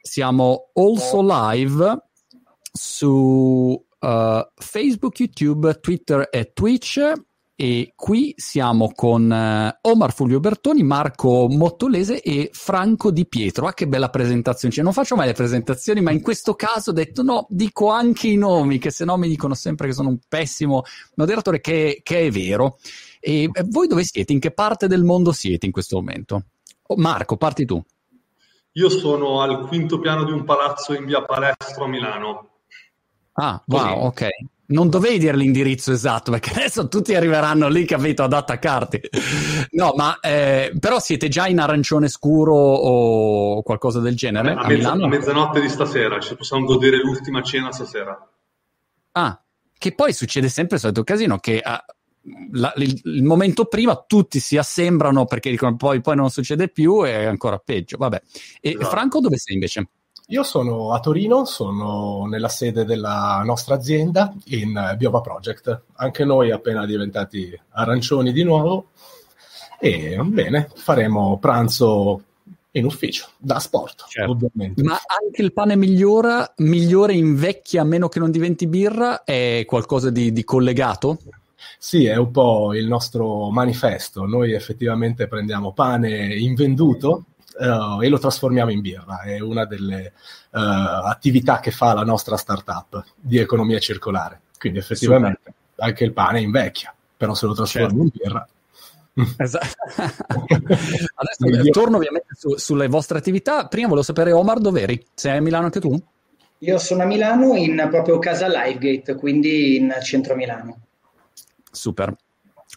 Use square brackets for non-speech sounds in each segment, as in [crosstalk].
siamo also live su uh, Facebook, YouTube, Twitter e Twitch e qui siamo con uh, Omar Fulvio Bertoni, Marco Mottolese e Franco Di Pietro. Ah, che bella presentazione! Cioè, non faccio mai le presentazioni, ma in questo caso ho detto no, dico anche i nomi, che se no mi dicono sempre che sono un pessimo moderatore, che, che è vero. E voi dove siete? In che parte del mondo siete in questo momento? Oh, Marco, parti tu. Io sono al quinto piano di un palazzo in via Palestro a Milano. Ah, wow, ok. Non dovevi dire l'indirizzo esatto, perché [laughs] adesso tutti arriveranno lì, capito, ad attaccarti. No, ma eh, però siete già in arancione scuro o qualcosa del genere? A, mezza, a mezzanotte di stasera, ci possiamo godere l'ultima cena stasera. Ah, che poi succede sempre il solito casino, che ah, la, il, il, momento prima tutti si assembrano perché dicono poi, poi non succede più e è ancora peggio. Vabbè. E esatto. Franco dove sei invece? Io sono a Torino, sono nella sede della nostra azienda in Biova Project. Anche noi appena diventati arancioni di nuovo. E bene, faremo pranzo in ufficio, da sport, certo. ovviamente. Ma anche il pane migliora, migliore invecchia a meno che non diventi birra, è qualcosa di, di collegato? Sì, è un po' il nostro manifesto. Noi effettivamente prendiamo pane invenduto uh, e lo trasformiamo in birra. È una delle uh, attività che fa la nostra startup di economia circolare. Quindi effettivamente Super. anche il pane invecchia, però se lo trasformi certo. in birra Esatto. [laughs] Adesso torno ovviamente su, sulle vostre attività. Prima volevo sapere, Omar, dove eri? Sei a Milano anche tu? Io sono a Milano in proprio casa Livegate, quindi in centro Milano. Super.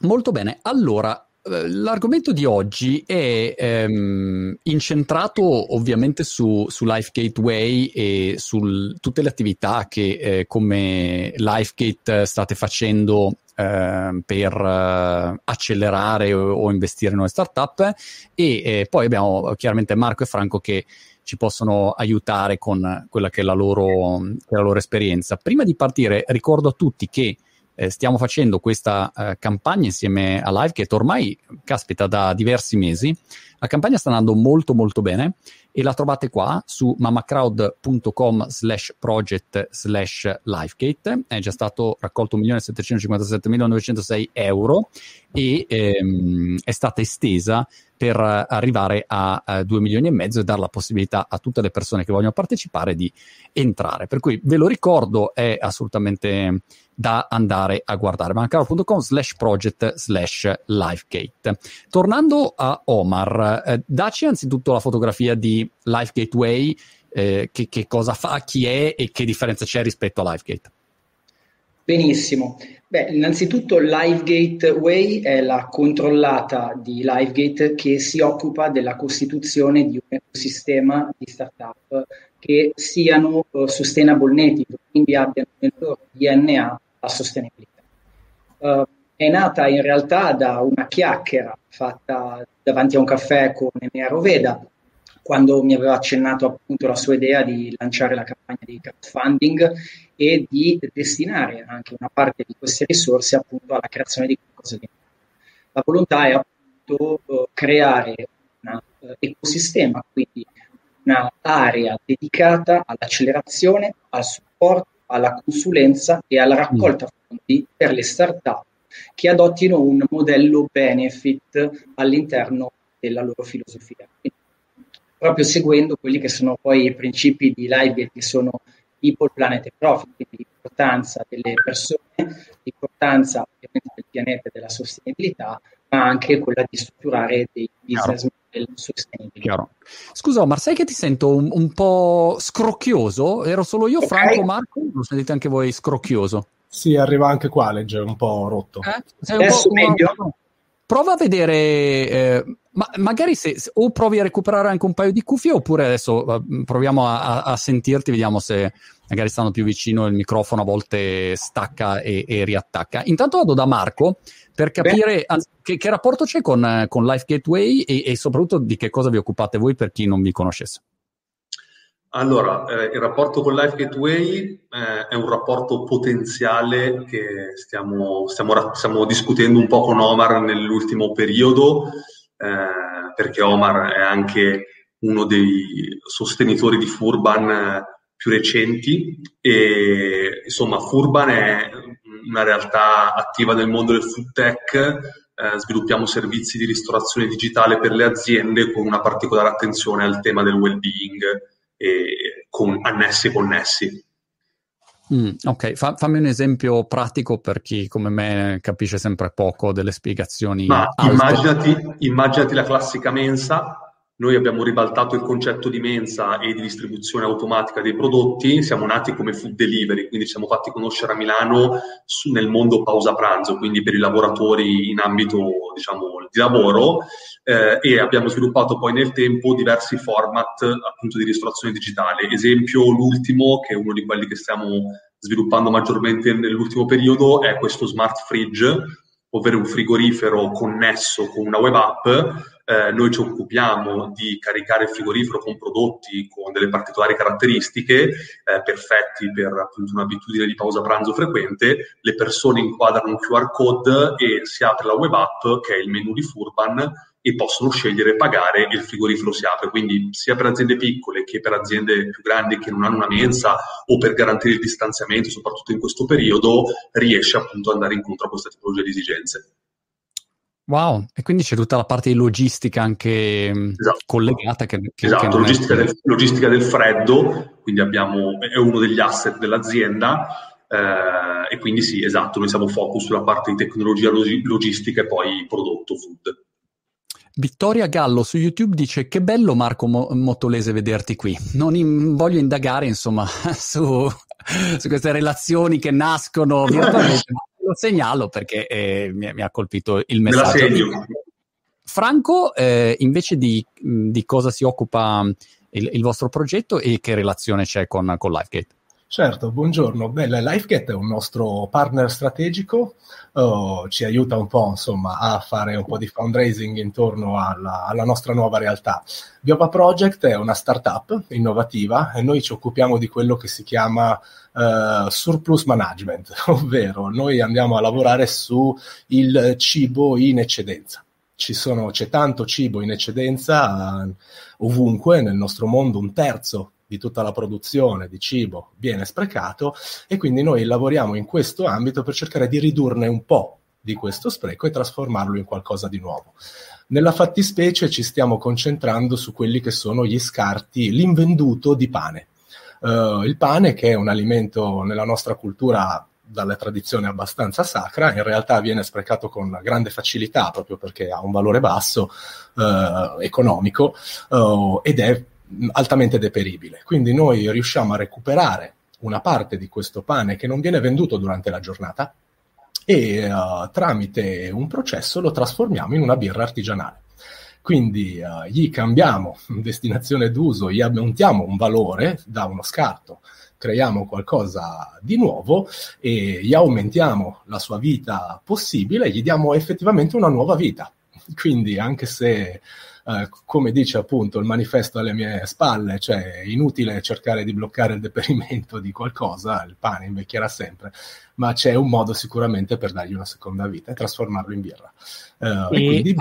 Molto bene. Allora, eh, l'argomento di oggi è ehm, incentrato ovviamente su, su Life Gateway e su tutte le attività che eh, come LifeGate state facendo eh, per eh, accelerare o, investire in nuove startup e eh, poi abbiamo chiaramente Marco e Franco che ci possono aiutare con quella che è la loro, che è la loro esperienza. Prima di partire ricordo a tutti che eh, stiamo facendo questa eh, campagna insieme a Live che ormai caspita da diversi mesi. La campagna sta andando molto molto bene e la trovate qua su mamacrowd.com slash project slash livegate. È già stato raccolto 1.757.906 euro e ehm, è stata estesa per arrivare a, a 2 milioni e mezzo e dare la possibilità a tutte le persone che vogliono partecipare di entrare. Per cui ve lo ricordo, è assolutamente da andare a guardare. mancaro.com slash project slash lifegate. Tornando a Omar, eh, dacci anzitutto la fotografia di Life Gateway, eh, che, che, cosa fa, chi è e che differenza c'è rispetto a LifeGate. Benissimo. Beh, innanzitutto LiveGate Way è la controllata di LiveGate che si occupa della costituzione di un ecosistema di startup che siano uh, sustainable native, quindi abbiano nel loro DNA la sostenibilità. Uh, è nata in realtà da una chiacchiera fatta davanti a un caffè con Emea Roveda, quando mi aveva accennato appunto la sua idea di lanciare la campagna di crowdfunding e di destinare anche una parte di queste risorse appunto alla creazione di qualcosa di nuovo. La volontà è appunto uh, creare un uh, ecosistema, quindi un'area dedicata all'accelerazione, al supporto, alla consulenza e alla raccolta mm. fondi per le start-up che adottino un modello benefit all'interno della loro filosofia. Quindi, proprio seguendo quelli che sono poi i principi di Live che sono people, planet e profit, quindi l'importanza delle persone, l'importanza ovviamente del pianeta e della sostenibilità, ma anche quella di strutturare dei business model sostenibili. Chiaro. Scusa, ma sai che ti sento un, un, po' scrocchioso? Ero solo io, okay. Franco, Marco? Lo sentite anche voi scrocchioso? Sì, arriva anche qua, legge un po' rotto. Eh? Adesso meglio? Prova a vedere, eh, ma magari se, se, o provi a recuperare anche un paio di cuffie oppure adesso uh, proviamo a, a, a, sentirti, vediamo se magari stanno più vicino il microfono, a volte stacca e, e riattacca. Intanto vado da Marco per capire anzi, che, che, rapporto c'è con, con Life Gateway e, e soprattutto di che cosa vi occupate voi per chi non vi conoscesse. Allora, eh, il rapporto con Life Gateway eh, è un rapporto potenziale che stiamo, stiamo, stiamo, discutendo un po' con Omar nell'ultimo periodo, eh, perché Omar è anche uno dei sostenitori di Furban più recenti. E insomma Furban è una realtà attiva nel mondo del food tech, eh, sviluppiamo servizi di ristorazione digitale per le aziende con una particolare attenzione al tema del well-being e con annessi e connessi. Mm, ok, Fa, fammi un esempio pratico per chi come me capisce sempre poco delle spiegazioni. Ma immaginati, immaginati la classica mensa noi abbiamo ribaltato il concetto di mensa e di distribuzione automatica dei prodotti, siamo nati come food delivery, quindi ci siamo fatti conoscere a Milano su, nel mondo pausa pranzo, quindi per i lavoratori in ambito diciamo, di lavoro eh, e abbiamo sviluppato poi nel tempo diversi format appunto di ristorazione digitale. Esempio, l'ultimo, che è uno di quelli che stiamo sviluppando maggiormente nell'ultimo periodo, è questo smart fridge, ovvero un frigorifero connesso con una web app eh, noi ci occupiamo di caricare il frigorifero con prodotti con delle particolari caratteristiche, eh, perfetti per appunto un'abitudine di pausa pranzo frequente, le persone inquadrano un QR code e si apre la web app che è il menu di Furban e possono scegliere pagare e il frigorifero si apre. Quindi sia per aziende piccole che per aziende più grandi che non hanno una mensa o per garantire il distanziamento, soprattutto in questo periodo, riesce appunto ad andare incontro a questa tipologia di esigenze. Wow, e quindi c'è tutta la parte di logistica anche mm, esatto. collegata. Che, che, esatto, che logistica, è... del, logistica, del, freddo, quindi abbiamo, è uno degli asset dell'azienda eh, e quindi sì, esatto, noi siamo focus sulla parte di tecnologia log- logistica e poi prodotto food. Vittoria Gallo su YouTube dice che bello Marco Mo- Motolese vederti qui. Non in- voglio indagare insomma [laughs] su, su queste relazioni che nascono [laughs] virtualmente, lo segnalo perché eh, mi, mi, ha colpito il messaggio. Franco, eh, invece di, di, cosa si occupa il, il, vostro progetto e che relazione c'è con, con LifeGate? Certo, buongiorno. Beh, LifeGate è un nostro partner strategico, oh, ci aiuta un po' insomma, a fare un po' di fundraising intorno alla, alla nostra nuova realtà. Biopa Project è una startup innovativa e noi ci occupiamo di quello che si chiama uh, surplus management, [laughs] ovvero noi andiamo a lavorare su il cibo in eccedenza. Sono, c'è tanto cibo in eccedenza uh, ovunque nel nostro mondo, un terzo di tutta la produzione di cibo viene sprecato e quindi noi lavoriamo in questo ambito per cercare di ridurne un po' di questo spreco e trasformarlo in qualcosa di nuovo. Nella fattispecie ci stiamo concentrando su quelli che sono gli scarti, l'invenduto di pane. Uh, il pane, che è un alimento nella nostra cultura dalle tradizioni abbastanza sacra, in realtà viene sprecato con grande facilità proprio perché ha un valore basso uh, economico uh, ed è altamente deperibile. Quindi noi riusciamo a recuperare una parte di questo pane che non viene venduto durante la giornata e uh, tramite un processo lo trasformiamo in una birra artigianale. Quindi uh, gli cambiamo [laughs] destinazione d'uso, gli aggiuntiamo un valore da uno scarto, creiamo qualcosa di nuovo e gli aumentiamo la sua vita possibile, gli diamo effettivamente una nuova vita. Quindi anche se eh, come dice appunto il manifesto alle mie spalle, cioè è inutile cercare di bloccare il deperimento di qualcosa, il pane invecchierà sempre, ma c'è un modo sicuramente per dargli una seconda vita e trasformarlo in birra. Uh, e, e quindi,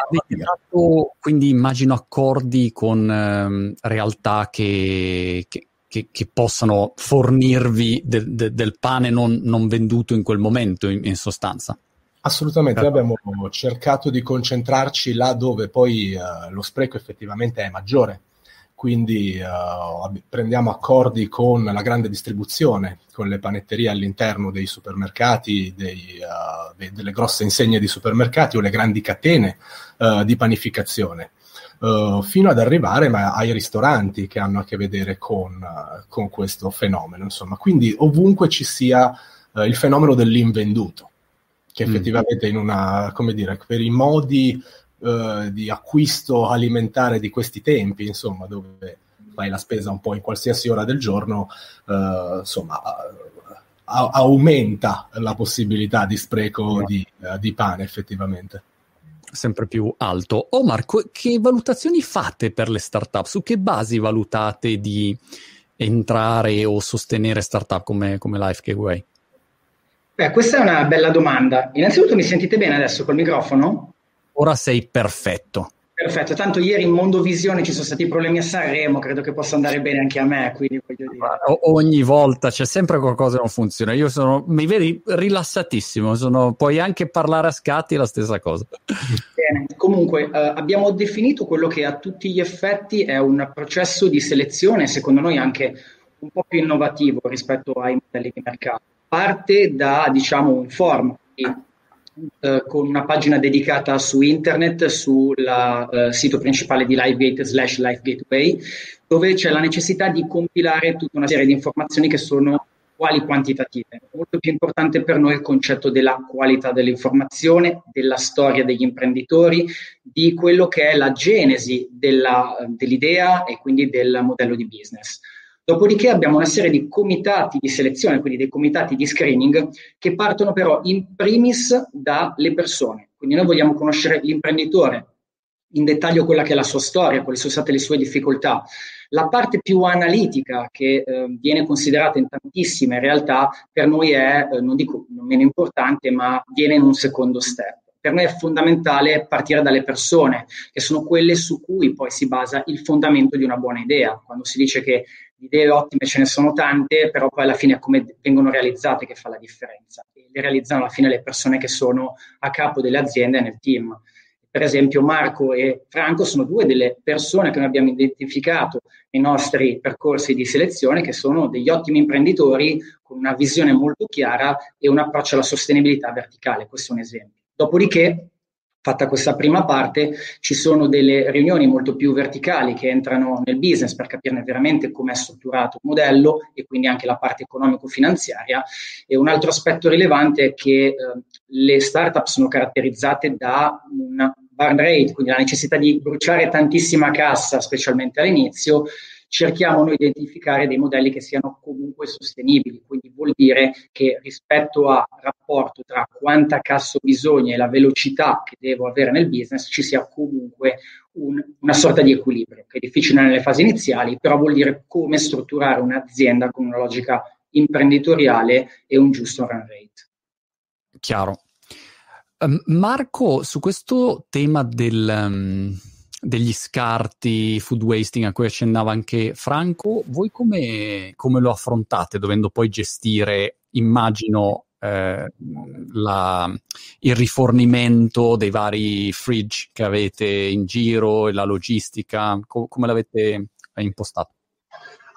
fatto, quindi, immagino accordi con ehm, realtà che, che, che, che, possano fornirvi de, de, del pane non, non, venduto in quel momento, in, in sostanza. Assolutamente, noi abbiamo cercato di concentrarci là dove poi uh, lo spreco effettivamente è maggiore, quindi uh, prendiamo accordi con la grande distribuzione, con le panetterie all'interno dei supermercati, dei, uh, de- delle grosse insegne di supermercati o le grandi catene di panificazione. fino ad arrivare ma, ai ristoranti che hanno a che vedere con, con questo fenomeno. Insomma. Quindi ovunque ci sia il fenomeno dell'invenduto che mm. effettivamente in una, come dire, per i modi uh, di acquisto alimentare di questi tempi, insomma, dove fai la spesa un po' in qualsiasi ora del giorno, uh, insomma, a- aumenta la possibilità di spreco di, uh, di pane effettivamente sempre più alto. Oh Marco, che valutazioni fate per le startup? Su che basi valutate di entrare o sostenere startup come, come Life Gateway? Beh, questa è una bella domanda. Innanzitutto mi sentite bene adesso col microfono? Ora sei perfetto. Perfetto, tanto ieri in Mondovisione ci sono stati problemi a Sanremo, credo che possa andare bene anche a me, quindi voglio dire. Ogni volta c'è sempre qualcosa che non funziona. Io sono, mi vedi rilassatissimo, sono, puoi anche parlare a scatti la stessa cosa. Bene, comunque eh, abbiamo definito quello che a tutti gli effetti è un processo di selezione, secondo noi anche un po' più innovativo rispetto ai modelli di mercato. Parte da, diciamo, un form, eh, con una pagina dedicata su internet, sul eh, sito principale di LiveGate slash LiveGateway, dove c'è la necessità di compilare tutta una serie di informazioni che sono quali quantitative. Molto più importante per noi il concetto della qualità dell'informazione, della storia degli imprenditori, di quello che è la genesi della, dell'idea e quindi del modello di business. Dopodiché abbiamo una serie di comitati di selezione, quindi dei comitati di screening, che partono però in primis dalle persone. Quindi noi vogliamo conoscere l'imprenditore, in dettaglio quella che è la sua storia, quali sono state le sue difficoltà. La parte più analitica che eh, viene considerata in tantissime realtà per noi è, eh, non dico non meno importante, ma viene in un secondo step. Per noi è fondamentale partire dalle persone, che sono quelle su cui poi si basa il fondamento di una buona idea. Quando si dice che idee ottime ce ne sono tante, però poi alla fine è come vengono realizzate che fa la differenza. E le realizzano alla fine le persone che sono a capo delle aziende e nel team. Per esempio Marco e Franco sono due delle persone che noi abbiamo identificato nei nostri percorsi di selezione, che sono degli ottimi imprenditori con una visione molto chiara e un approccio alla sostenibilità verticale. Questo è un esempio. Dopodiché fatta questa prima parte, ci sono delle riunioni molto più verticali che entrano nel business per capirne veramente come è strutturato il modello e quindi anche la parte economico-finanziaria. E un altro aspetto rilevante è che eh, le startup sono caratterizzate da una burn rate, quindi la necessità di bruciare tantissima cassa, specialmente all'inizio, cerchiamo noi di identificare dei modelli che siano comunque sostenibili, quindi vuol dire che rispetto al rapporto tra quanta cassa ho bisogno e la velocità che devo avere nel business ci sia comunque un, una sorta di equilibrio, che è difficile nelle fasi iniziali, però vuol dire come strutturare un'azienda con una logica imprenditoriale e un giusto run rate. Chiaro. Um, Marco, su questo tema del... Um degli scarti, food wasting a cui accennava anche Franco, voi come, come lo affrontate dovendo poi gestire, immagino, eh, la, il rifornimento dei vari fridge che avete in giro e la logistica, co- come l'avete impostato?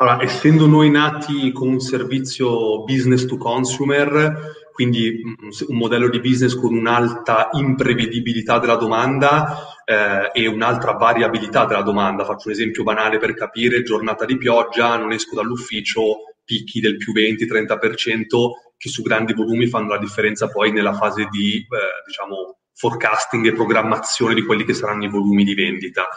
Allora, essendo noi nati con un servizio business to consumer, quindi un modello di business con un'alta imprevedibilità della domanda eh, e un'altra variabilità della domanda. Faccio un esempio banale per capire, giornata di pioggia, non esco dall'ufficio, picchi del più 20-30% che su grandi volumi fanno la differenza poi nella fase di, eh, diciamo, forecasting e programmazione di quelli che saranno i volumi di vendita.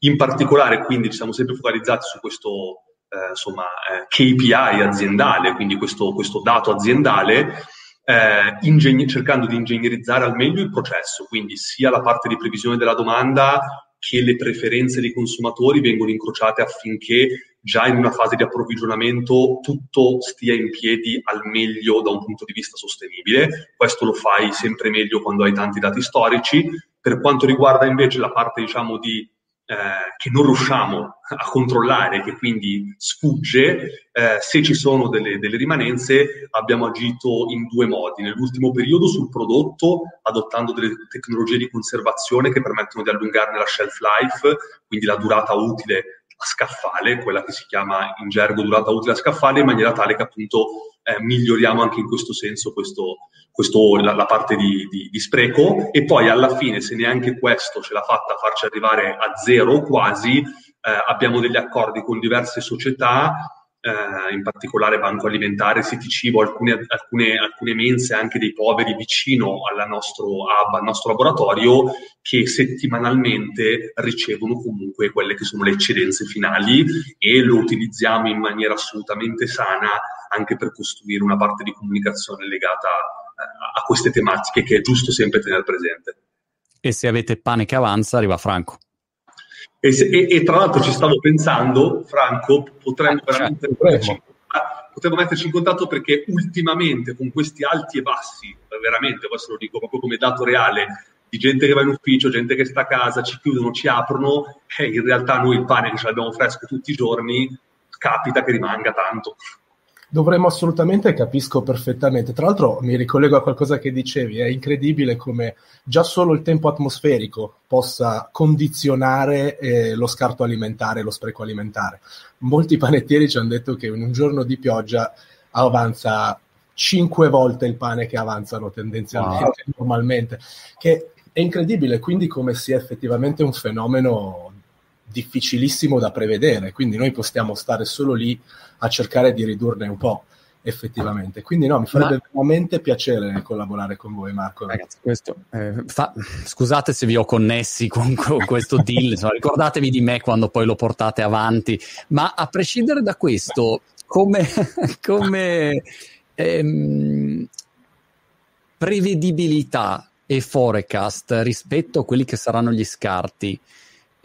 In particolare, quindi, ci siamo sempre focalizzati su questo eh, insomma, eh, KPI aziendale, quindi questo, questo dato aziendale, eh, ingegn- cercando di ingegnerizzare al meglio il processo, quindi sia la parte di previsione della domanda che le preferenze dei consumatori vengono incrociate affinché già in una fase di approvvigionamento tutto stia in piedi al meglio da un punto di vista sostenibile. Questo lo fai sempre meglio quando hai tanti dati storici. Per quanto riguarda invece la parte diciamo di eh, che non riusciamo a controllare, che quindi sfugge, eh, se ci sono delle, delle, rimanenze abbiamo agito in due modi. Nell'ultimo periodo sul prodotto, adottando delle tecnologie di conservazione che permettono di allungarne la shelf life, quindi la durata utile a scaffale, quella che si chiama in gergo durata utile a scaffale, in maniera tale che appunto eh, miglioriamo anche in questo senso questo, questo, la, la, parte di, di, di, spreco e poi alla fine se neanche questo ce l'ha fatta farci arrivare a zero quasi, abbiamo degli accordi con diverse società eh, in particolare Banco Alimentare, City Cibo, alcune, alcune, alcune, mense anche dei poveri vicino al nostro hub, al nostro laboratorio, che settimanalmente ricevono comunque quelle che sono le eccedenze finali e lo utilizziamo in maniera assolutamente sana anche per costruire una parte di comunicazione legata eh, a queste tematiche che è giusto sempre tenere presente. E se avete pane che avanza, arriva Franco. E, se, e, e, tra l'altro ci stavo pensando, Franco, potremmo ah, veramente metterci, potremmo metterci in contatto perché ultimamente con questi alti e bassi, veramente, questo lo dico proprio come dato reale, di gente che va in ufficio, gente che sta a casa, ci chiudono, ci aprono, e in realtà noi il pane che ce l'abbiamo fresco tutti i giorni, capita che rimanga tanto. Dovremmo assolutamente, capisco perfettamente. Tra l'altro mi ricollego a qualcosa che dicevi, è incredibile come già solo il tempo atmosferico possa condizionare eh, lo scarto alimentare, lo spreco alimentare. Molti panettieri ci hanno detto che in un giorno di pioggia avanza cinque volte il pane che avanzano tendenzialmente, wow. normalmente, che è incredibile, quindi come sia effettivamente un fenomeno difficilissimo da prevedere, quindi noi possiamo stare solo lì a cercare di ridurne un po' effettivamente. Quindi no, mi farebbe Ma... veramente piacere collaborare con voi, Marco. Ragazzi, questo, eh, fa... scusate se vi ho connessi con, con questo deal, insomma, ricordatevi di me quando poi lo portate avanti, ma a prescindere da questo, come, come ehm, prevedibilità e forecast rispetto a quelli che saranno gli scarti,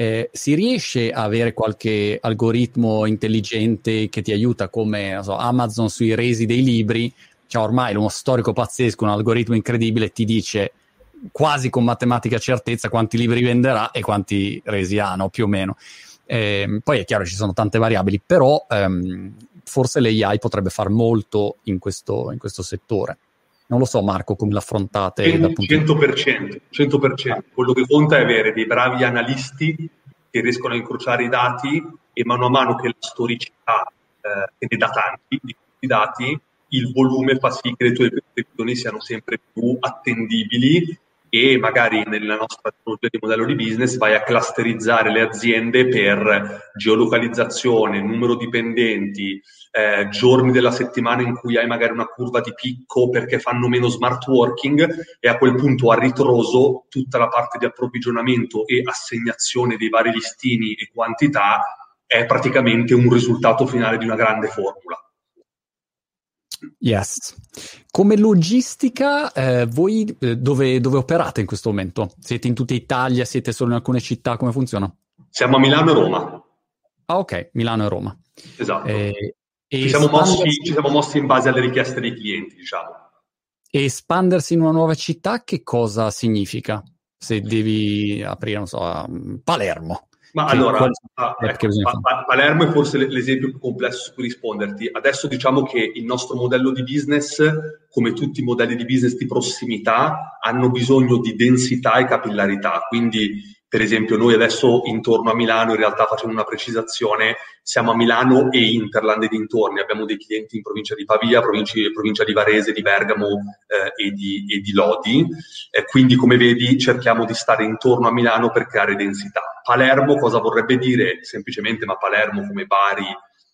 eh, si riesce a avere qualche algoritmo intelligente che ti aiuta come so, Amazon sui resi dei libri, cioè ormai uno storico pazzesco, un algoritmo incredibile ti dice quasi con matematica certezza quanti libri venderà e quanti resi hanno più o meno. Eh, poi è chiaro ci sono tante variabili, però ehm, forse l'AI potrebbe fare molto in questo, in questo settore. Non lo so, Marco, come l'affrontate? 100%, 100%. Quello che conta è avere dei bravi analisti che riescono a incrociare i dati e mano a mano che la storicità eh, ne dà tanti di questi dati, il volume fa sì che le tue previsioni siano sempre più attendibili e magari nella nostra tecnologia di modello di business vai a clusterizzare le aziende per geolocalizzazione, numero di dipendenti, eh, giorni della settimana in cui hai magari una curva di picco perché fanno meno smart working e a quel punto a ritroso tutta la parte di approvvigionamento e assegnazione dei vari listini e quantità è praticamente un risultato finale di una grande formula. Yes. Come logistica, eh, voi eh, dove, dove, operate in questo momento? Siete in tutta Italia? Siete solo in alcune città? Come funziona? Siamo a Milano e Roma. Ah, ok, Milano e Roma. Esatto. Eh, ci, siamo mossi, ci siamo mossi in base alle richieste dei clienti, diciamo. E espandersi in una nuova città, che cosa significa? Se devi aprire, non so, Palermo. Ma sì, allora, ah, ecco, Palermo è forse l'esempio più complesso su cui risponderti. Adesso diciamo che il nostro modello di business, come tutti i modelli di business di prossimità, hanno bisogno di densità e capillarità. Quindi per esempio, noi adesso intorno a Milano, in realtà facendo una precisazione, siamo a Milano e Interland e dintorni. Abbiamo dei clienti in provincia di Pavia, provincia, di Varese, di Bergamo eh, e, di, e, di, Lodi. Eh, quindi, come vedi, cerchiamo di stare intorno a Milano per creare densità. Palermo cosa vorrebbe dire? Semplicemente, ma Palermo come Bari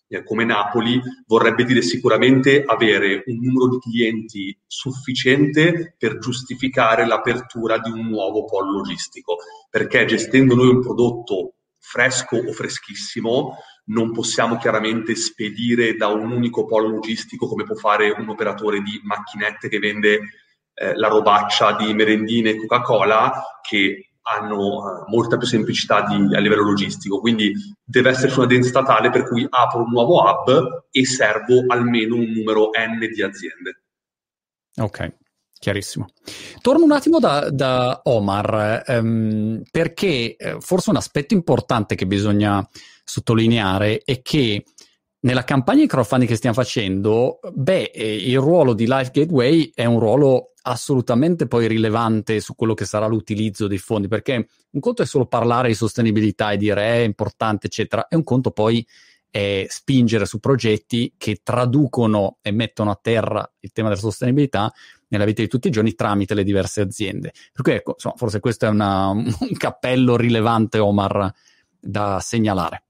eh, come Napoli vorrebbe dire sicuramente avere un numero di clienti sufficiente per giustificare l'apertura di un nuovo polo logistico, perché gestendo noi un prodotto fresco o freschissimo non possiamo chiaramente spedire da un unico polo logistico come può fare un operatore di macchinette che vende eh, la robaccia di merendine e Coca-Cola che hanno eh, molta più semplicità di, a livello logistico, quindi deve esserci una densità tale per cui apro un nuovo hub e servo almeno un numero n di aziende. Ok, chiarissimo. Torno un attimo da, da Omar, ehm, perché eh, forse un aspetto importante che bisogna sottolineare è che nella campagna di crowdfunding che stiamo facendo, beh, eh, il ruolo di Life Gateway è un ruolo assolutamente poi rilevante su quello che sarà l'utilizzo dei fondi, perché un conto è solo parlare di sostenibilità e dire eh, è importante, eccetera, e un conto poi è spingere su progetti che traducono e mettono a terra il tema della sostenibilità nella vita di tutti i giorni tramite le diverse aziende. Per cui ecco, insomma, forse questo è una, [laughs] un cappello rilevante, Omar, da segnalare.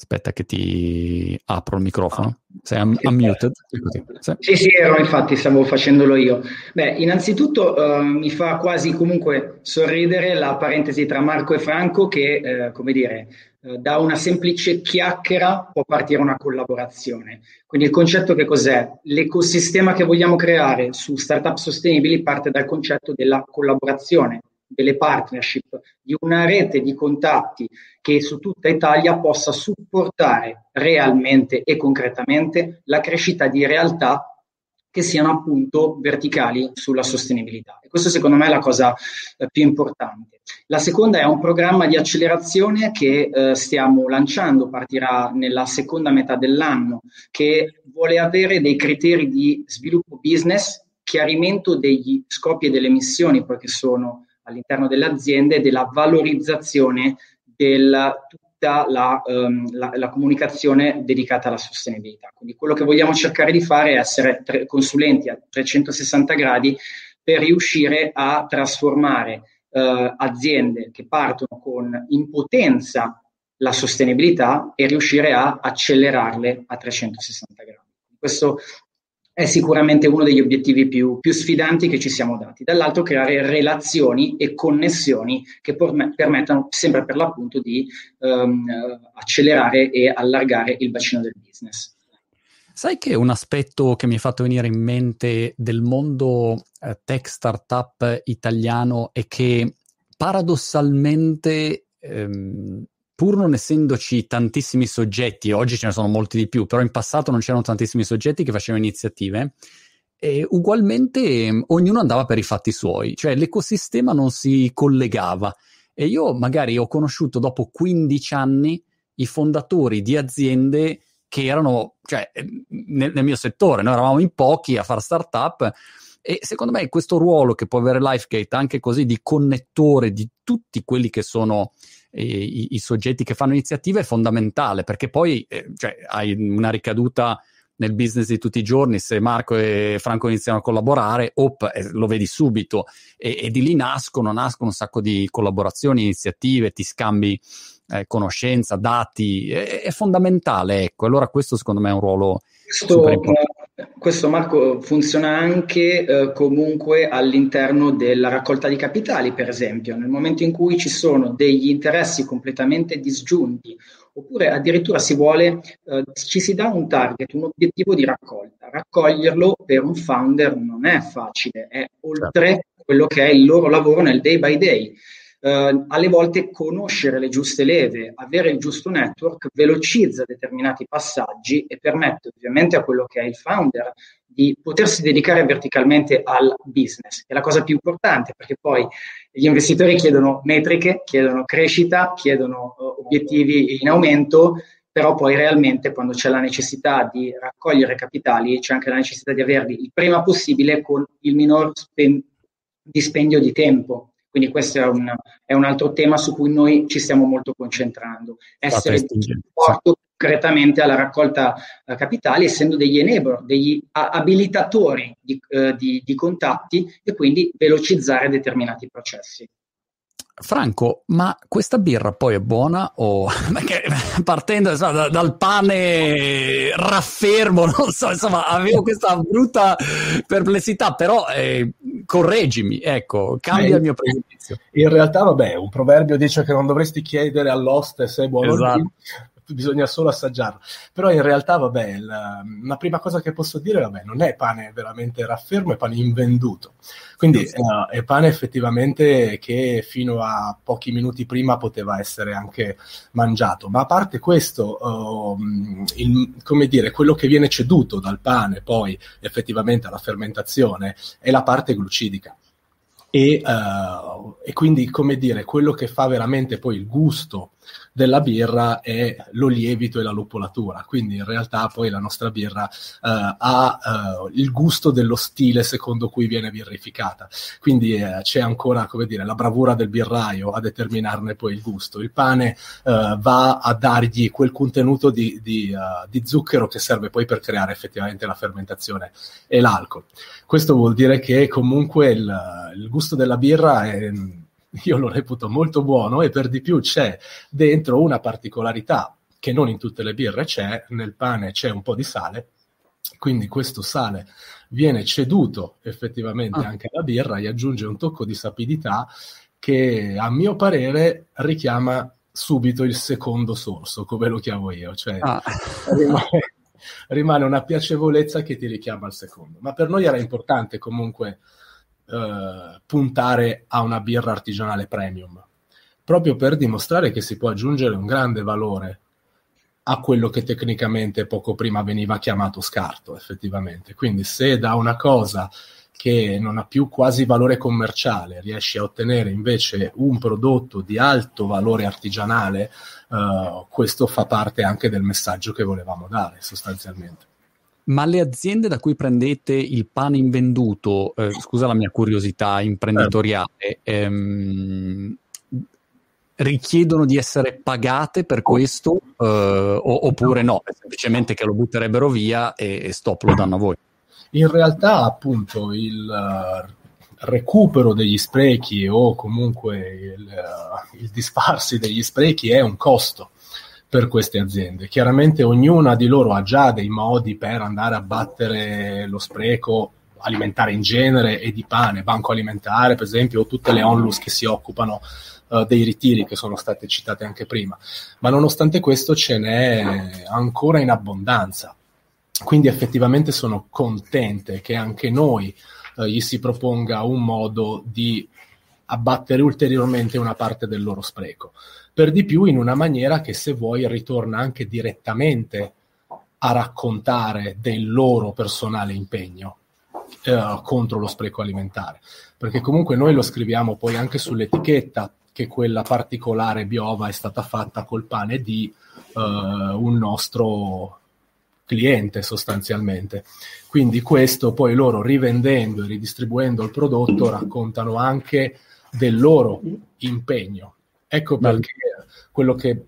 Aspetta che ti apro il microfono. Sei un- unmuted? Sì. sì, sì, ero infatti, stavo facendolo io. Beh, innanzitutto uh, mi fa quasi comunque sorridere la parentesi tra Marco e Franco che, uh, come dire, uh, da una semplice chiacchiera può partire una collaborazione. Quindi il concetto che cos'è? L'ecosistema che vogliamo creare su startup sostenibili parte dal concetto della collaborazione delle partnership, di una rete di contatti che su tutta Italia possa supportare realmente e concretamente la crescita di realtà che siano appunto verticali sulla sostenibilità. E questo secondo me è la cosa eh, più importante. La seconda è un programma di accelerazione che eh, stiamo lanciando, partirà nella seconda metà dell'anno, che vuole avere dei criteri di sviluppo business, chiarimento degli scopi e delle missioni poi che sono all'interno delle aziende e della valorizzazione della tutta la, um, la, la, comunicazione dedicata alla sostenibilità. Quindi quello che vogliamo cercare di fare è essere tre, consulenti a 360 gradi per riuscire a trasformare uh, aziende che partono con in potenza la sostenibilità e riuscire a accelerarle a 360 gradi. Questo è sicuramente uno degli obiettivi più, più, sfidanti che ci siamo dati. Dall'altro creare relazioni e connessioni che permettano sempre per l'appunto di um, accelerare e allargare il bacino del business. Sai che un aspetto che mi è fatto venire in mente del mondo eh, tech startup italiano è che paradossalmente ehm, pur non essendoci tantissimi soggetti, oggi ce ne sono molti di più, però in passato non c'erano tantissimi soggetti che facevano iniziative, e ugualmente mm, ognuno andava per i fatti suoi, cioè l'ecosistema non si collegava. E io magari ho conosciuto dopo 15 anni i fondatori di aziende che erano, cioè, nel, nel mio settore, noi eravamo in pochi a fare startup e secondo me questo ruolo che può avere LifeGate anche così di connettore di tutti quelli che sono i, i, soggetti che fanno iniziative è fondamentale perché poi eh, cioè, hai una ricaduta nel business di tutti i giorni, se Marco e Franco iniziano a collaborare, op, eh, lo vedi subito. E, e, di lì nascono, nascono un sacco di collaborazioni, iniziative, ti scambi eh, conoscenza, dati, è, è, fondamentale, ecco, allora questo secondo me è un ruolo questo, eh, questo Marco funziona anche eh, comunque all'interno della raccolta di capitali, per esempio, nel momento in cui ci sono degli interessi completamente disgiunti, oppure addirittura si vuole, eh, ci si dà un target, un obiettivo di raccolta. Raccoglierlo per un founder non è facile, è oltre certo. quello che è il loro lavoro nel day by day eh, alle volte conoscere le giuste leve, avere il giusto network velocizza determinati passaggi e permette ovviamente a quello che è il founder di potersi dedicare verticalmente al business. È la cosa più importante perché poi gli investitori chiedono metriche, chiedono crescita, chiedono uh, obiettivi in aumento, però poi realmente quando c'è la necessità di raccogliere capitali c'è anche la necessità di averli il prima possibile con il minor spen- dispendio di tempo quindi questo è un, è un, altro tema su cui noi ci stiamo molto concentrando. Essere supporto concretamente alla raccolta uh, capitali, essendo degli enabler, degli abilitatori di, uh, di, di contatti e quindi velocizzare determinati processi. Franco, ma questa birra poi è buona o [laughs] perché partendo insomma, dal pane raffermo, non so, insomma, avevo questa brutta perplessità, però eh, correggimi, ecco, cambia eh, il mio pregiudizio. In realtà, vabbè, un proverbio dice che non dovresti chiedere all'oste se è buono esatto bisogna solo assaggiarlo. Però in realtà, vabbè, la, la, prima cosa che posso dire, vabbè, non è pane veramente raffermo, è pane invenduto. Quindi sì. uh, è pane effettivamente che fino a pochi minuti prima poteva essere anche mangiato. Ma a parte questo, uh, il, come dire, quello che viene ceduto dal pane poi effettivamente alla fermentazione è la parte glucidica. E, uh, e, quindi, come dire, quello che fa veramente poi il gusto della birra è lo lievito e la lupolatura. Quindi, in realtà, poi la nostra birra uh, ha uh, il gusto dello stile secondo cui viene birrificata. Quindi eh, c'è ancora, come dire, la bravura del birraio a determinarne poi il gusto. Il pane va a dargli quel contenuto di, di, di zucchero che serve poi per creare effettivamente la fermentazione e l'alcol. Questo vuol dire che comunque il, il gusto della birra è, [laughs] io lo reputo molto buono e per di più c'è dentro una particolarità che non in tutte le birre c'è, nel pane c'è un po' di sale, quindi questo sale viene ceduto effettivamente ah. anche alla birra e aggiunge un tocco di sapidità che a mio parere richiama subito il secondo sorso, come lo chiamo io, cioè ah. [laughs] rimane, rimane, una piacevolezza che ti richiama al secondo. Ma per noi era importante comunque eh, puntare a una birra artigianale premium, proprio per dimostrare che si può aggiungere un grande valore a quello che tecnicamente poco prima veniva chiamato scarto, effettivamente. Quindi se da una cosa che non ha più quasi valore commerciale riesci a ottenere invece un prodotto di alto valore artigianale, uh, questo fa parte anche del messaggio che volevamo dare sostanzialmente. Ma le aziende da cui prendete il pane invenduto, eh, scusa la mia curiosità imprenditoriale, ehm, richiedono di essere pagate per questo eh, oppure no, semplicemente che lo butterebbero via e, e stop lo danno a voi? In realtà appunto il uh, recupero degli sprechi o comunque il, uh, il disfarsi degli sprechi è un costo per queste aziende. Chiaramente ognuna di loro ha già dei modi per andare a battere lo spreco alimentare in genere e di pane, banco alimentare per esempio, o tutte le onlus che si occupano uh, dei ritiri che sono state citate anche prima. Ma nonostante questo ce n'è ancora in abbondanza. Quindi effettivamente sono contente che anche noi uh, gli si proponga un modo di abbattere ulteriormente una parte del loro spreco per di più in una maniera che se vuoi ritorna anche direttamente a raccontare del loro personale impegno eh, contro lo spreco alimentare, perché comunque noi lo scriviamo poi anche sull'etichetta che quella particolare biova è stata fatta col pane di eh, un nostro cliente sostanzialmente. Quindi questo poi loro rivendendo e ridistribuendo il prodotto raccontano anche del loro impegno Ecco perché quello che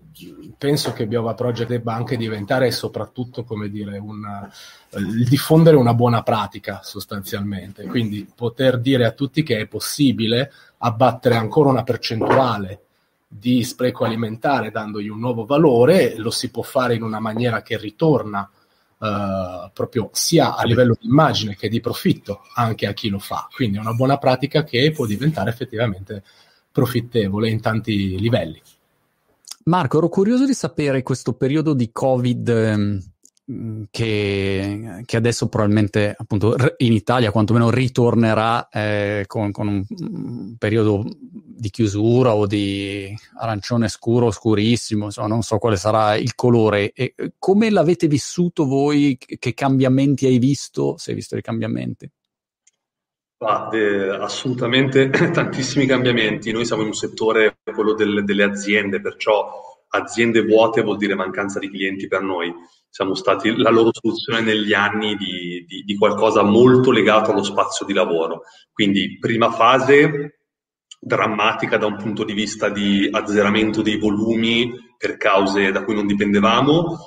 penso che Biova Project debba anche diventare è soprattutto, come dire, una, il diffondere una buona pratica sostanzialmente. Quindi poter dire a tutti che è possibile abbattere ancora una percentuale di spreco alimentare dandogli un nuovo valore, lo si può fare in una maniera che ritorna Uh, proprio sia a livello di immagine che di profitto anche a chi lo fa. Quindi è una buona pratica che può diventare effettivamente profittevole in tanti livelli. Marco, ero curioso di sapere questo periodo di Covid ehm, che, che, adesso probabilmente appunto in Italia quantomeno ritornerà eh, con, con un, un, periodo di chiusura o di arancione scuro, scurissimo, insomma non so quale sarà il colore. E come l'avete vissuto voi? Che cambiamenti hai visto? Se hai visto i cambiamenti? Ah, eh, assolutamente [clears throat] tantissimi cambiamenti. Noi siamo in un settore, quello del, delle aziende, perciò aziende vuote vuol dire mancanza di clienti per noi. Siamo stati la loro soluzione negli anni di, di, di qualcosa molto legato allo spazio di lavoro. Quindi prima fase drammatica da un punto di vista di azzeramento dei volumi per cause da cui non dipendevamo.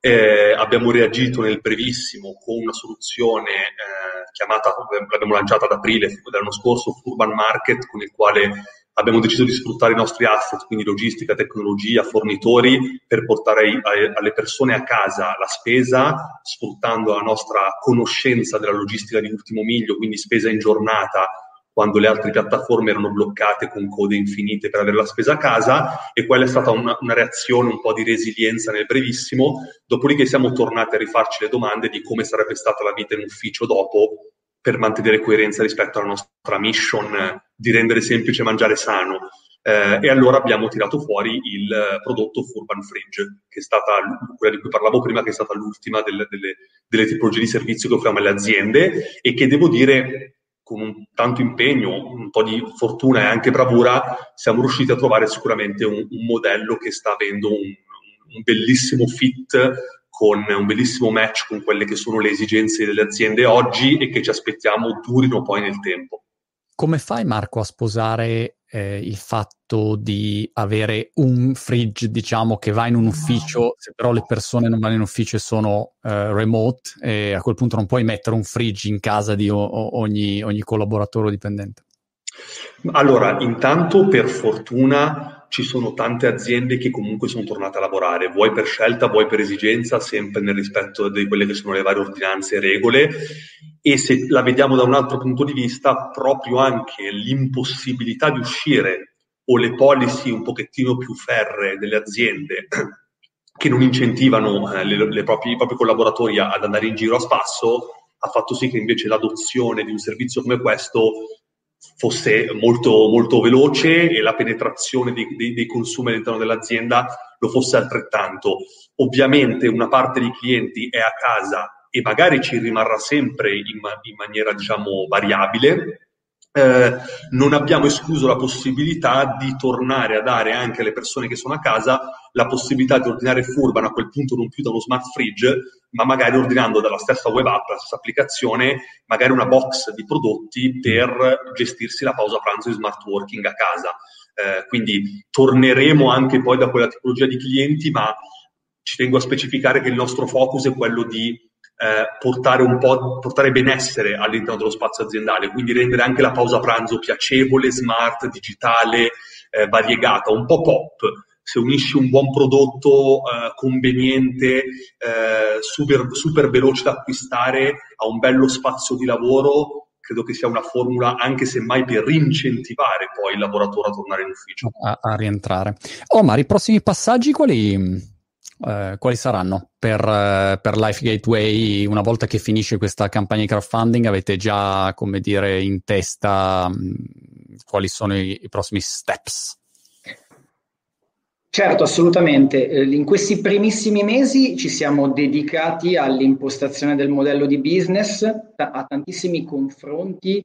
Eh, abbiamo reagito nel brevissimo con una soluzione eh, chiamata, l'abbiamo lanciata ad aprile dell'anno scorso, Urban Market, con il quale abbiamo deciso di sfruttare i nostri asset, quindi logistica, tecnologia, fornitori, per portare alle persone a casa la spesa, sfruttando la nostra conoscenza della logistica di ultimo miglio, quindi spesa in giornata, quando le altre piattaforme erano bloccate con code infinite per avere la spesa a casa e quella è stata una, una, reazione, un po' di resilienza nel brevissimo, dopodiché siamo tornati a rifarci le domande di come sarebbe stata la vita in ufficio dopo per mantenere coerenza rispetto alla nostra mission di rendere semplice mangiare sano. Eh, e allora abbiamo tirato fuori il prodotto Urban Fridge, che è stata quella di cui parlavo prima, che è stata l'ultima delle, delle, delle tipologie di servizio che offriamo alle aziende e che devo dire con tanto impegno, un po' di fortuna e anche bravura, siamo riusciti a trovare sicuramente un, un modello che sta avendo un, un, bellissimo fit con un bellissimo match con quelle che sono le esigenze delle aziende oggi e che ci aspettiamo durino poi nel tempo. Come fai Marco a sposare eh, il fatto di avere un fridge, diciamo, che va in un ufficio, se però le persone non vanno in ufficio e sono eh, remote, e a quel punto non puoi mettere un fridge in casa di o- ogni, ogni collaboratore o dipendente. Allora, intanto per fortuna ci sono tante aziende che comunque sono tornate a lavorare, vuoi per scelta, vuoi per esigenza, sempre nel rispetto di quelle che sono le varie ordinanze e regole. E se la vediamo da un altro punto di vista, proprio anche l'impossibilità di uscire o le policy un pochettino più ferre delle aziende [clears throat] che non incentivano eh, le, le proprie, i propri collaboratori ad andare in giro a spasso, ha fatto sì che invece l'adozione di un servizio come questo fosse molto, molto veloce e la penetrazione dei, dei, dei, consumi all'interno dell'azienda lo fosse altrettanto. ovviamente una parte dei clienti è a casa e magari ci rimarrà sempre in, in maniera diciamo variabile, eh, non abbiamo escluso la possibilità di tornare a dare anche alle persone che sono a casa la possibilità di ordinare Furban a quel punto non più da uno smart fridge, ma magari ordinando dalla stessa web app, la stessa applicazione, magari una box di prodotti per gestirsi la pausa pranzo di smart working a casa. Eh, quindi torneremo anche poi da quella tipologia di clienti, ma ci tengo a specificare che il nostro focus è quello di eh, portare un po' portare benessere all'interno dello spazio aziendale, quindi rendere anche la pausa pranzo piacevole, smart, digitale, eh, variegata, un po' pop. Se unisci un buon prodotto eh, conveniente, eh, super, super veloce da acquistare a un bello spazio di lavoro, credo che sia una formula anche semmai per incentivare poi il lavoratore a tornare in ufficio. A, a rientrare. Omar, i prossimi passaggi quali, eh, quali saranno per, eh, per Life Gateway una volta che finisce questa campagna di crowdfunding? Avete già, come dire, in testa mh, mm, quali sono i, i prossimi steps? Certo, assolutamente. Eh, in questi primissimi mesi ci siamo dedicati all'impostazione del modello di business, a tantissimi confronti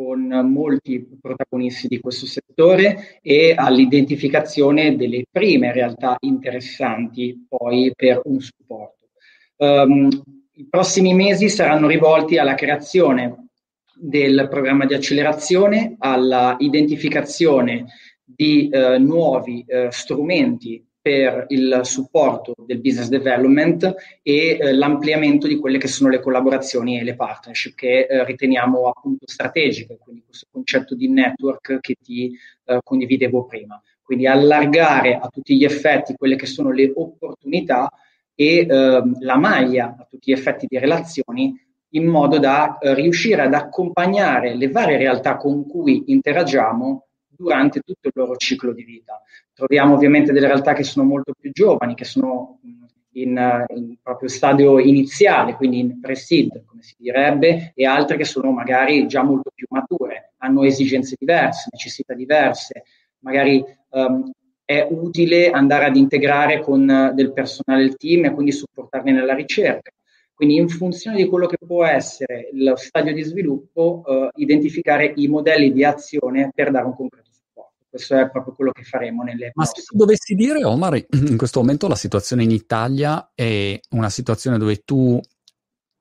con molti protagonisti di questo settore e all'identificazione delle prime realtà interessanti poi per un supporto. Um, I prossimi mesi saranno rivolti alla creazione del programma di accelerazione, alla identificazione di eh, nuovi eh, strumenti per il supporto del business development e eh, l'ampliamento di quelle che sono le collaborazioni e le partnership che eh, riteniamo appunto strategiche, quindi questo concetto di network che ti eh, condividevo prima. Quindi allargare a tutti gli effetti quelle che sono le opportunità e ehm, la maglia a tutti gli effetti di relazioni in modo da eh, riuscire ad accompagnare le varie realtà con cui interagiamo durante tutto il loro ciclo di vita. Troviamo ovviamente delle realtà che sono molto più giovani, che sono in, in proprio stadio iniziale, quindi in pre-seed, come si direbbe, e altre che sono magari già molto più mature, hanno esigenze diverse, necessità diverse, magari um, è utile andare ad integrare con del personale il team e quindi supportarli nella ricerca. Quindi in funzione di quello che può essere lo stadio di sviluppo, uh, identificare i modelli di azione per dare un concreto questo è proprio quello che faremo nelle Ma se dovessi dire, Omar, [clears throat] in questo momento la situazione in Italia è una situazione dove tu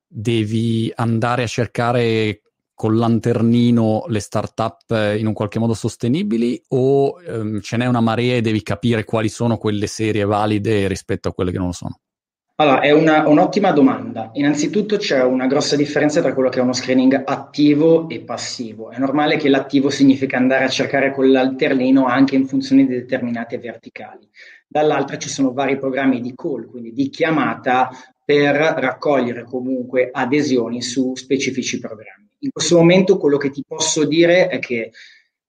devi andare a cercare col lanternino le start-up in un qualche modo sostenibili o ehm, ce n'è una marea e devi capire quali sono quelle serie valide rispetto a quelle che non lo sono? Allora, è una, un'ottima domanda. Innanzitutto c'è una grossa differenza tra quello che è uno screening attivo e passivo. È normale che l'attivo significa andare a cercare con l'alternino anche in funzione di determinate verticali. Dall'altra ci sono vari programmi di call, quindi di chiamata per raccogliere comunque adesioni su specifici programmi. In questo momento quello che ti posso dire è che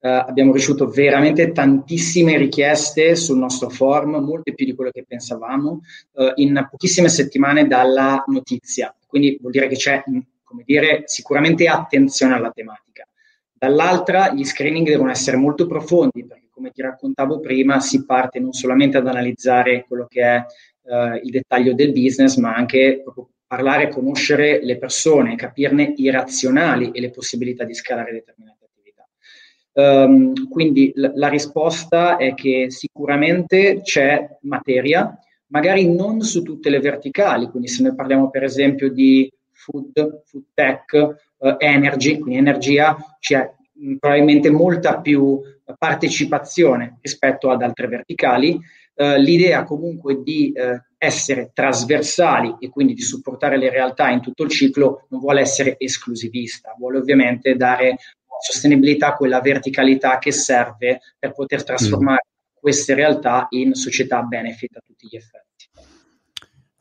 Uh, abbiamo ricevuto veramente tantissime richieste sul nostro forum, molte più di quello che pensavamo, uh, in pochissime settimane dalla notizia. Quindi vuol dire che c'è, mm, come dire, sicuramente attenzione alla tematica. Dall'altra, gli screening devono essere molto profondi, perché come ti raccontavo prima, si parte non solamente ad analizzare quello che è uh, il dettaglio del business, ma anche proprio parlare, conoscere le persone, capirne i razionali e le possibilità di scalare determinate Um, quindi l- la risposta è che sicuramente c'è materia, magari non su tutte le verticali, quindi se noi parliamo per esempio di food, food tech, uh, energy, quindi energia, c'è mh, probabilmente molta più partecipazione rispetto ad altre verticali. Uh, l'idea comunque di uh, essere trasversali e quindi di supportare le realtà in tutto il ciclo non vuole essere esclusivista, vuole ovviamente dare sostenibilità, quella verticalità che serve per poter trasformare mm. queste realtà in società benefit a tutti gli effetti.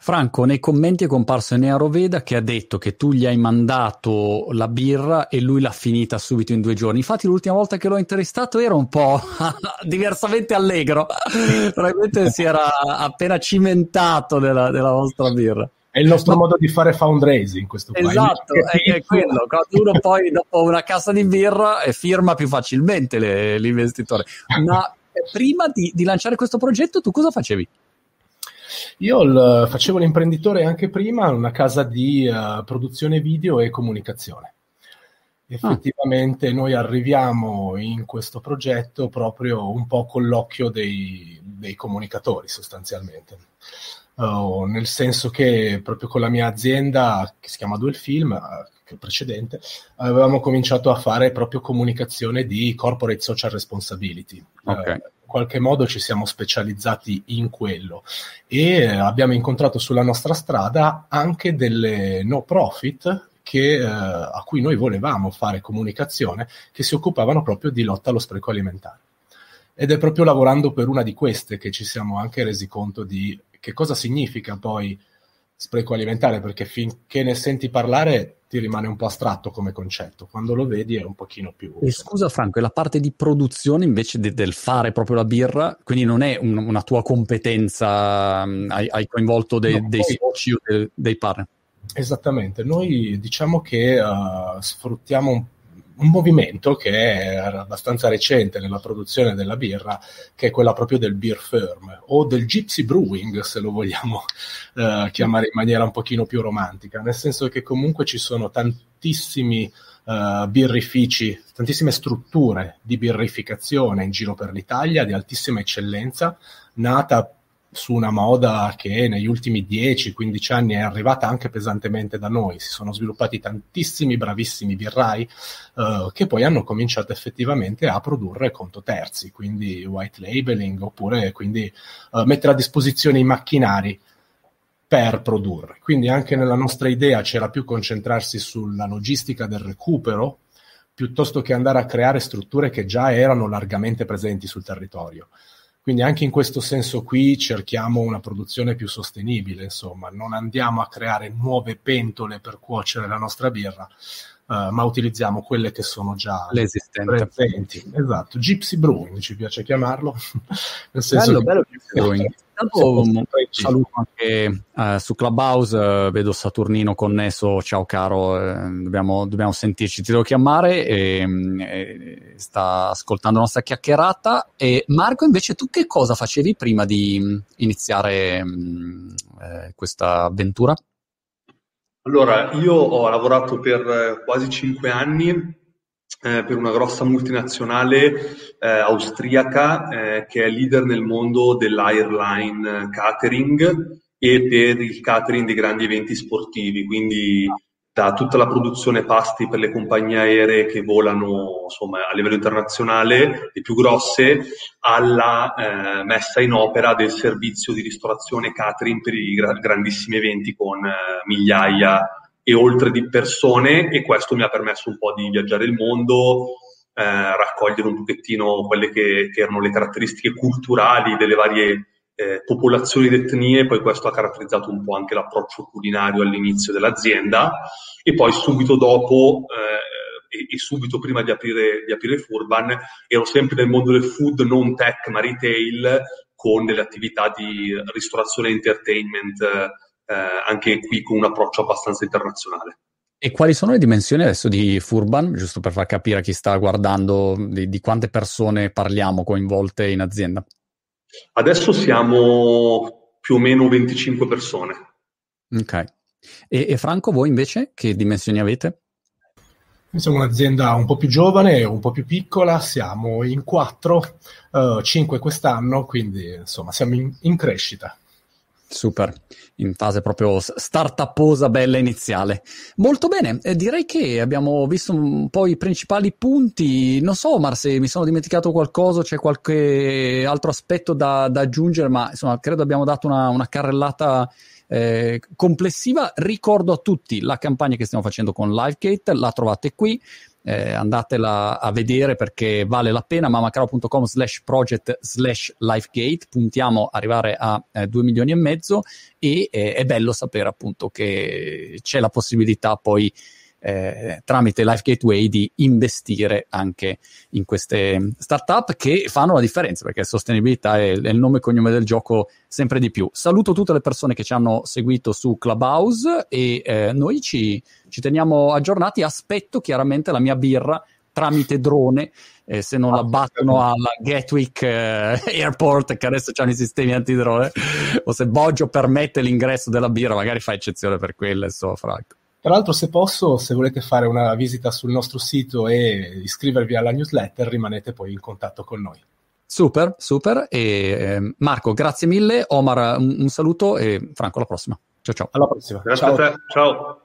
Franco, nei commenti è comparso Enea Veda che ha detto che tu gli hai mandato la birra e lui l'ha finita subito in due giorni. Infatti l'ultima volta che l'ho intervistato era un po' [laughs] diversamente allegro, [laughs] probabilmente si era appena cimentato nella, nella vostra birra. È il nostro modo di fare fundraising questo qua. Esatto, è, è quello. Quando uno poi dopo una cassa di birra firma più facilmente le, l'investitore. Ma prima di, di lanciare questo progetto tu cosa facevi? Io l- facevo l'imprenditore anche prima una casa di uh, produzione video e comunicazione. Effettivamente ah. noi arriviamo in questo progetto proprio un po' con l'occhio dei, dei comunicatori sostanzialmente. Uh, nel senso che proprio con la mia azienda, che si chiama Duel Film, uh, precedente, avevamo cominciato a fare proprio comunicazione di corporate social responsibility. Okay. Uh, in qualche modo ci siamo specializzati in quello e abbiamo incontrato sulla nostra strada anche delle no profit che, eh, a cui noi volevamo fare comunicazione, che si occupavano proprio di lotta allo spreco alimentare. Ed è proprio lavorando per una di queste che ci siamo anche resi conto di che cosa significa poi spreco alimentare, perché finché ne senti parlare ti rimane un po' astratto come concetto, quando lo vedi è un pochino più... E scusa Franco, è la parte di produzione invece de- del fare proprio la birra, quindi non è un- una tua competenza, um, hai-, hai, coinvolto de- no, dei soci o de- dei partner? Esattamente, noi diciamo che uh, sfruttiamo un, un, movimento che è abbastanza recente nella produzione della birra, che è quella proprio del beer firm o del gypsy brewing, se lo vogliamo uh, chiamare in maniera un pochino più romantica, nel senso che comunque ci sono tantissimi uh, birrifici, tantissime strutture di birrificazione in giro per l'Italia di altissima eccellenza, nata su una moda che negli ultimi 10-15 anni è arrivata anche pesantemente da noi. Si sono sviluppati tantissimi bravissimi birrai uh, che poi hanno cominciato effettivamente a produrre conto terzi, quindi white labeling oppure quindi uh, mettere a disposizione i macchinari per produrre. Quindi anche nella nostra idea c'era più concentrarsi sulla logistica del recupero piuttosto che andare a creare strutture che già erano largamente presenti sul territorio. Quindi anche in questo senso qui cerchiamo una produzione più sostenibile, insomma, non andiamo a creare nuove pentole per cuocere la nostra birra, uh, ma utilizziamo quelle che sono già presenti. Esatto, Gypsy Brewing ci piace chiamarlo. [laughs] Nel senso bello, che... bello Gypsy Brewing. Intanto un saluto anche uh, su Clubhouse, uh, vedo Saturnino connesso, ciao caro, uh, dobbiamo, dobbiamo, sentirci, ti devo chiamare, e, mm, e sta ascoltando la nostra chiacchierata. E Marco invece tu che cosa facevi prima di mm, iniziare um, questa avventura? Allora, io ho lavorato per quasi cinque anni eh, per una grossa multinazionale eh, austriaca eh, che è leader nel mondo dell'airline catering e per il catering dei grandi eventi sportivi, quindi da tutta la produzione pasti per le compagnie aeree che volano insomma, a livello internazionale, le più grosse, alla eh, messa in opera del servizio di ristorazione catering per i gra- grandissimi eventi con eh, migliaia e oltre di persone e questo mi ha permesso un po' di viaggiare il mondo, eh, raccogliere un pochettino quelle che, che, erano le caratteristiche culturali delle varie eh, popolazioni ed etnie, poi questo ha caratterizzato un po' anche l'approccio culinario all'inizio dell'azienda e poi subito dopo eh, e, e, subito prima di aprire, di aprire Furban ero sempre nel mondo del food, non tech ma retail con delle attività di ristorazione e entertainment eh, anche qui con un approccio abbastanza internazionale. E quali sono le dimensioni adesso di Furban, giusto per far capire a chi sta guardando di, di quante persone parliamo coinvolte in azienda? Adesso siamo più o meno 25 persone. Ok. E, e Franco, voi invece che dimensioni avete? Noi siamo un'azienda un po' più giovane, un po' più piccola, siamo in quattro, uh, cinque quest'anno, quindi insomma siamo in, in crescita. Super, in fase proprio startuposa bella iniziale. Molto bene, eh, direi che abbiamo visto un po' i principali punti. Non so, Mar, se mi sono dimenticato qualcosa, c'è qualche altro aspetto da, da aggiungere, ma insomma, credo abbiamo dato una, una carrellata eh, complessiva. Ricordo a tutti la campagna che stiamo facendo con Livegate, la trovate qui eh, andatela a vedere perché vale la pena, mamacaro.com slash project slash lifegate, puntiamo ad arrivare a eh, 2 milioni e mezzo e eh, è bello sapere appunto che c'è la possibilità poi eh, tramite Life Gateway di investire anche in queste startup che fanno la differenza perché sostenibilità è, è, il nome e cognome del gioco sempre di più. Saluto tutte le persone che ci hanno seguito su Clubhouse e eh, noi ci, ci teniamo aggiornati. Aspetto chiaramente la mia birra tramite drone, eh, se non ah, la battono alla Gatwick eh, [laughs] Airport, che adesso hanno i sistemi antidrone, o se Boggio permette l'ingresso della birra, magari fa eccezione per quella, insomma, Franco. Tra l'altro, se posso, se volete fare una visita sul nostro sito e iscrivervi alla newsletter, rimanete poi in contatto con noi. Super, super. E, eh, Marco, grazie mille. Omar, un, un, saluto e Franco, alla prossima. Ciao ciao. Alla prossima. Grazie ciao. a te. Ciao.